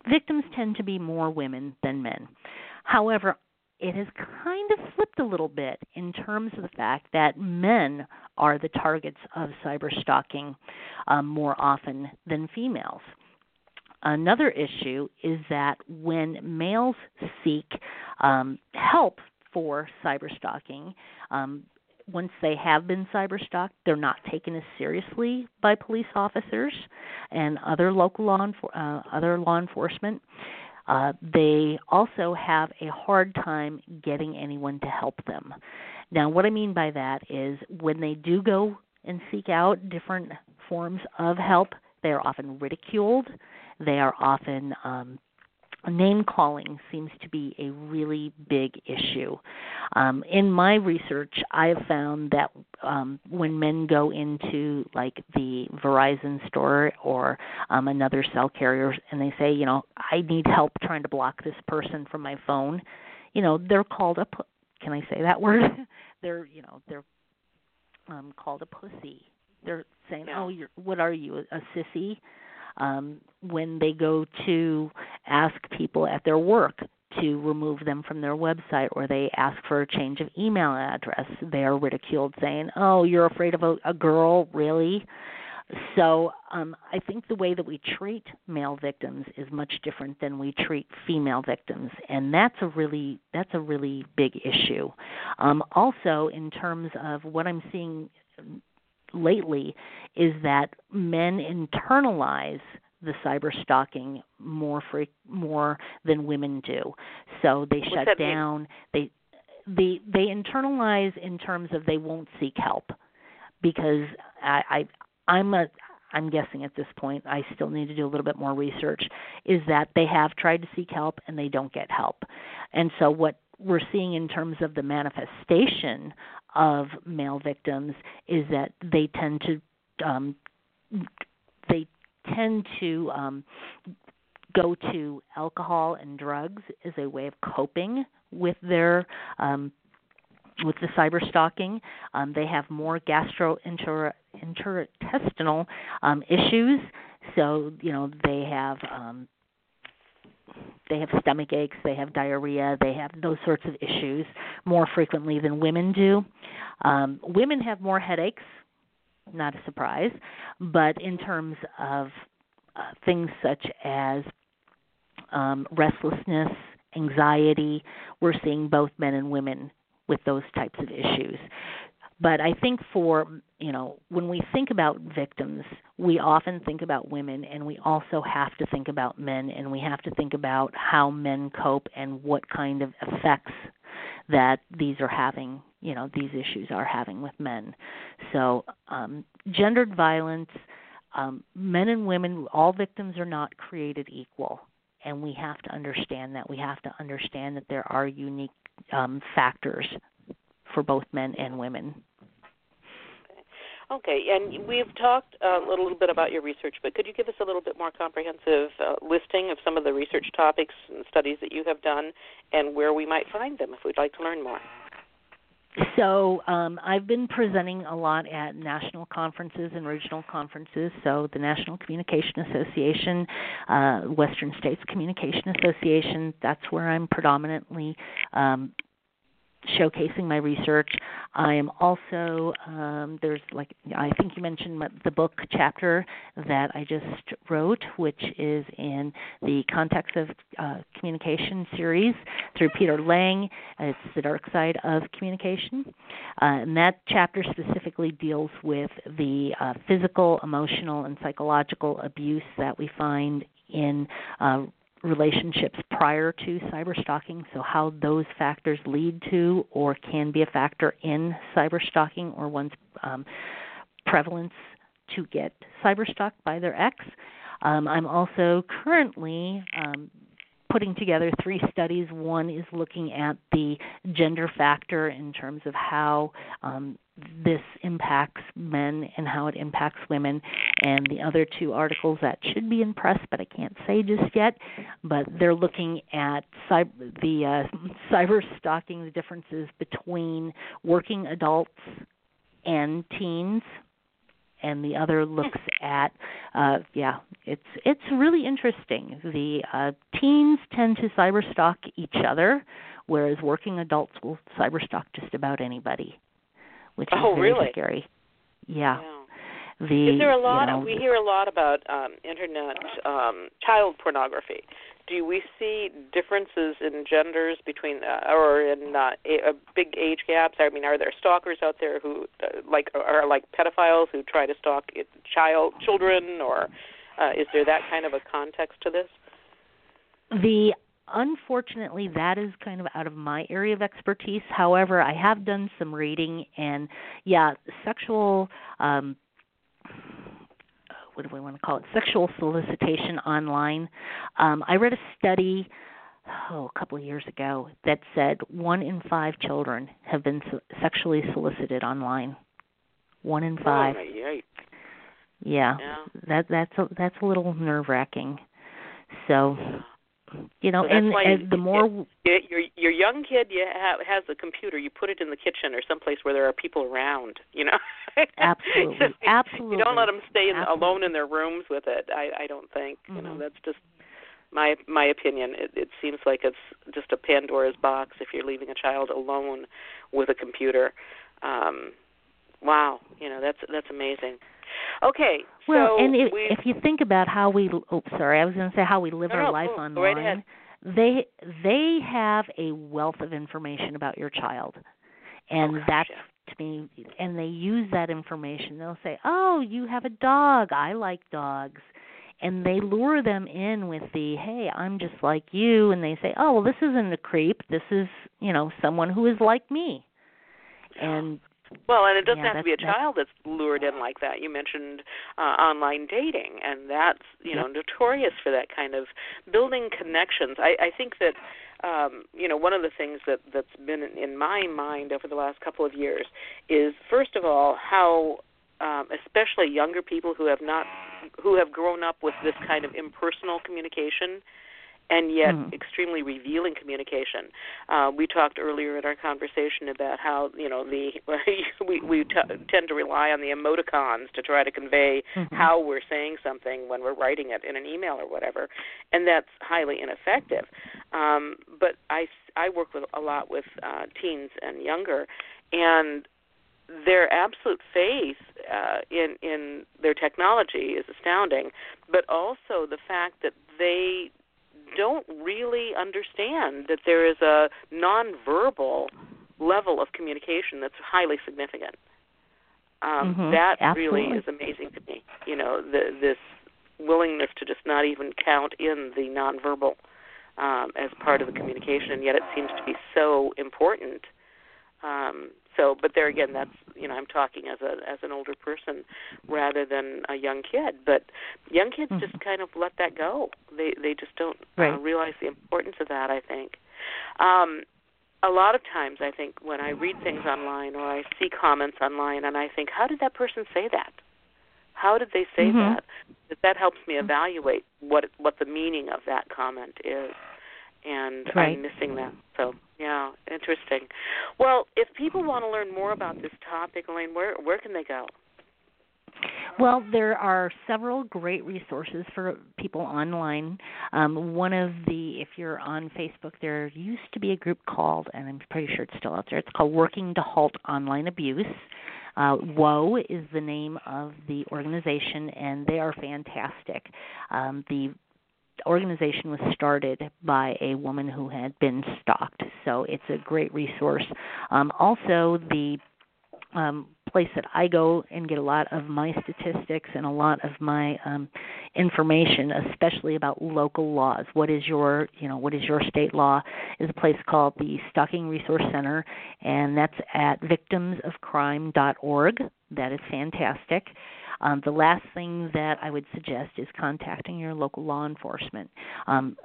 victims tend to be more women than men. However, it has kind of flipped a little bit in terms of the fact that men are the targets of cyber stalking um, more often than females. Another issue is that when males seek um, help for cyber stalking, um, once they have been cyber stalked, they're not taken as seriously by police officers and other local law uh, other law enforcement. Uh, they also have a hard time getting anyone to help them. Now, what I mean by that is when they do go and seek out different forms of help, they are often ridiculed. They are often um, name calling seems to be a really big issue. Um, in my research, I have found that um, when men go into like the Verizon store or um, another cell carrier and they say, you know, I need help trying to block this person from my phone, you know, they're called a. Can I say that *laughs* word? they're, you know, they're um, called a pussy. They're saying, yeah. "Oh, you're what are you, a sissy?" um, when they go to ask people at their work to remove them from their website or they ask for a change of email address, they are ridiculed saying, "Oh, you're afraid of a, a girl, really?" So um, I think the way that we treat male victims is much different than we treat female victims, and that's a really that's a really big issue. Um, also, in terms of what I'm seeing lately is that men internalize the cyber stalking more free, more than women do. So they What's shut that mean? down. They the they internalize in terms of they won't seek help because I I'm a I'm guessing at this point I still need to do a little bit more research is that they have tried to seek help and they don't get help. And so what we're seeing in terms of the manifestation of male victims is that they tend to um, they tend to um, go to alcohol and drugs as a way of coping with their um, with the cyber stalking. Um, they have more gastrointestinal um, issues, so you know they have um, they have stomach aches, they have diarrhea, they have those sorts of issues more frequently than women do. Um, women have more headaches, not a surprise, but in terms of uh, things such as um, restlessness, anxiety, we're seeing both men and women with those types of issues. But I think for, you know, when we think about victims, we often think about women and we also have to think about men and we have to think about how men cope and what kind of effects that these are having, you know, these issues are having with men. So, um, gendered violence, um, men and women, all victims are not created equal. And we have to understand that. We have to understand that there are unique um, factors for both men and women. Okay, and we've talked uh, a little bit about your research, but could you give us a little bit more comprehensive uh, listing of some of the research topics and studies that you have done and where we might find them if we'd like to learn more? So um, I've been presenting a lot at national conferences and regional conferences. So the National Communication Association, uh, Western States Communication Association. That's where I'm predominantly um, showcasing my research. I am also um, there's like I think you mentioned the book chapter that I just wrote, which is in the context of uh, communication series through Peter Lang. It's the dark side of communication, uh, and that chapter specifically deals with the uh, physical, emotional, and psychological abuse that we find in uh, relationships prior to cyber stalking, so how those factors lead to or can be a factor in cyber stalking or one's um, prevalence to get cyber stalked by their ex. Um, I'm also currently um, putting together three studies. One is looking at the gender factor in terms of how um, this impacts men and how it impacts women. And the other two articles that should be in press, but I can't say just yet. But they're looking at cyber, the uh, *laughs* cyber stalking, the differences between working adults and teens and the other looks *laughs* at uh yeah it's it's really interesting the uh teens tend to cyber stalk each other whereas working adults will cyber stalk just about anybody which is oh, very really? scary yeah, yeah. the is there a lot you know, we hear a lot about um internet um child pornography do we see differences in genders between uh, or in uh, a, a big age gaps? I mean, are there stalkers out there who uh, like are like pedophiles who try to stalk child children, or uh, is there that kind of a context to this? The unfortunately that is kind of out of my area of expertise. However, I have done some reading and yeah, sexual um what do we want to call it? Sexual solicitation online. Um I read a study oh, a couple of years ago that said one in 5 children have been so- sexually solicited online. One in 5. Oh. Yeah. Yeah. That that's a, that's a little nerve-wracking. So, you know, So and, and the more Your your your young kid you have, has a computer. You put it in the kitchen or someplace where there are people around. You know. Absolutely. *laughs* So Absolutely. You don't let them stay in, alone in their rooms with it. I I don't think. You know Mhm. that's just my my opinion. It, it seems like it's just a Pandora's box if you're leaving a child alone with a computer. Um, wow. You know that's that's amazing. Okay. Well, so and if, if you think about how we oh sorry, I was going to say how we live No, our no, life right online. ahead. They they have a wealth of information about your child. And Oh, that's to me and they use that information they'll say oh you have a dog i like dogs and they lure them in with the hey i'm just like you and they say oh well this isn't a creep this is you know someone who is like me and well, and it doesn't yeah, have to be a child that's lured in like that. You mentioned uh, online dating, and that's you know notorious for that kind of building connections. I, I think that um, you know one of the things that that's been in my mind over the last couple of years is first of all how um, especially younger people who have not who have grown up with this kind of impersonal communication and yet mm. extremely revealing communication. Uh, we talked earlier in our conversation about how you know the *laughs* we we t- tend to rely on the emoticons to try to convey mm-hmm. how we're saying something when we're writing it in an email or whatever, and that's highly ineffective. Um, but I I work with a lot with uh, teens and younger, and their absolute faith uh, in in their technology is astounding, but also the fact that they don't really understand that there is a nonverbal level of communication that's highly significant. Um, mm-hmm, that absolutely. really is amazing to me. You know, the, this willingness to just not even count in the nonverbal um, as part of the communication, and yet it seems to be so important. Um, so, but there again, that's you know I'm talking as a as an older person rather than a young kid. But young kids mm-hmm. just kind of let that go. They they just don't right. uh, realize the importance of that. I think. Um, a lot of times, I think when I read things online or I see comments online, and I think, how did that person say that? How did they say mm-hmm. that? That that helps me evaluate what what the meaning of that comment is and right. I'm missing that. So yeah, interesting. Well, if people want to learn more about this topic, Elaine, where where can they go? Well, there are several great resources for people online. Um, one of the, if you're on Facebook, there used to be a group called, and I'm pretty sure it's still out there. It's called Working to Halt Online Abuse. Uh, WHOA is the name of the organization, and they are fantastic. Um, the organization was started by a woman who had been stalked, so it's a great resource. Um, also, the um, place that I go and get a lot of my statistics and a lot of my um, information, especially about local laws. What is your, you know, what is your state law? Is a place called the Stalking Resource Center, and that's at victimsofcrime.org. That is fantastic. Um, the last thing that I would suggest is contacting your local law enforcement. Um,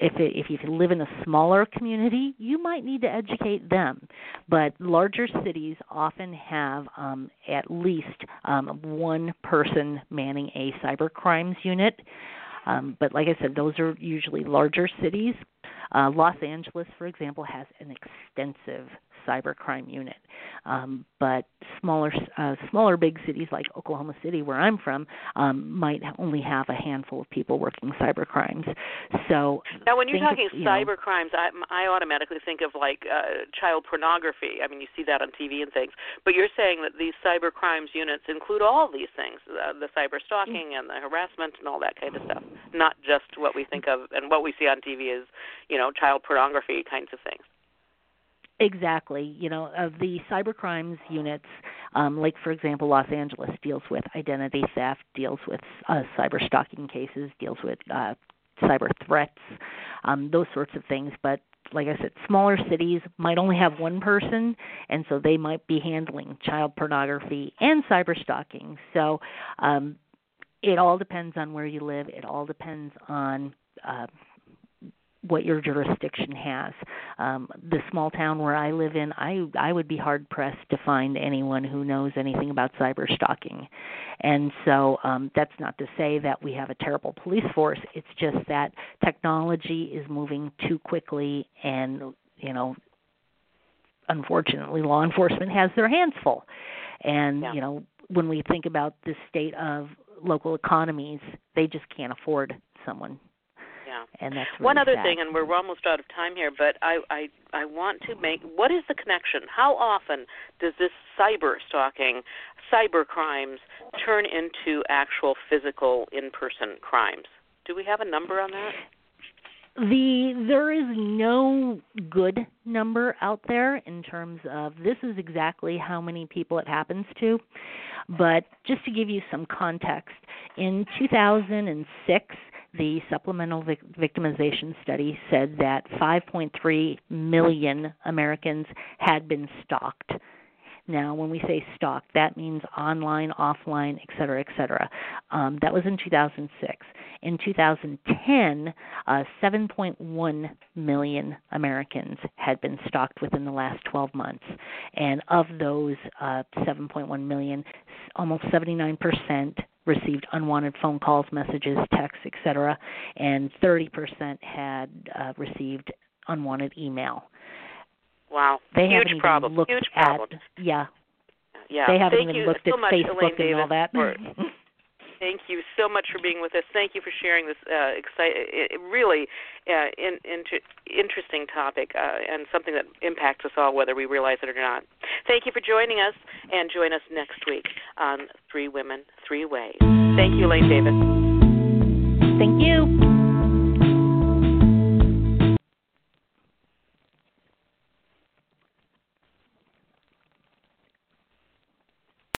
if it, if you live in a smaller community, you might need to educate them. But larger cities often have um, at least um, one person manning a cyber crimes unit. Um, but like I said, those are usually larger cities. Uh, Los Angeles, for example, has an extensive cybercrime unit. Um, but smaller, uh, smaller big cities like Oklahoma City, where I'm from, um, might only have a handful of people working cyber crimes. So now, when you're talking of, you cyber know, crimes, I, I automatically think of like uh, child pornography. I mean, you see that on TV and things. But you're saying that these cyber crimes units include all these things: uh, the cyber stalking and the harassment and all that kind of stuff, not just what we think of and what we see on TV is, you know, child pornography kinds of things. Exactly. You know, of the cyber crimes units, um, like for example, Los Angeles deals with identity theft, deals with uh, cyber stalking cases, deals with uh, cyber threats, um, those sorts of things. But like I said, smaller cities might only have one person, and so they might be handling child pornography and cyber stalking. So um, it all depends on where you live. It all depends on uh, what your jurisdiction has. Um, the small town where I live in, I I would be hard pressed to find anyone who knows anything about cyber stalking, and so um, that's not to say that we have a terrible police force. It's just that technology is moving too quickly, and you know, unfortunately, law enforcement has their hands full, and yeah. you know, when we think about the state of local economies, they just can't afford someone and that's really one other sad. thing, and we're almost out of time here, but I, I I want to make what is the connection? How often does this cyber stalking, cyber crimes turn into actual physical in-person crimes? Do we have a number on that? The there is no good number out there in terms of this is exactly how many people it happens to, but just to give you some context, in 2006 the supplemental vic- victimization study said that 5.3 million Americans had been stalked. Now, when we say stalked, that means online, offline, et cetera, et cetera. Um, that was in 2006. In 2010, uh, 7.1 million Americans had been stalked within the last 12 months. And of those uh, 7.1 million, almost 79% received unwanted phone calls, messages, texts, etc., and 30% had uh, received unwanted email. Wow, they huge haven't problem. Huge at, problem. Yeah, yeah. They haven't Thank even looked so at much, Facebook Elaine and Davies, all that. For, *laughs* thank you so much for being with us. Thank you for sharing this uh, really uh, in, inter- interesting topic uh, and something that impacts us all, whether we realize it or not. Thank you for joining us, and join us next week on Three Women, Three Ways. Thank you, Elaine Davies.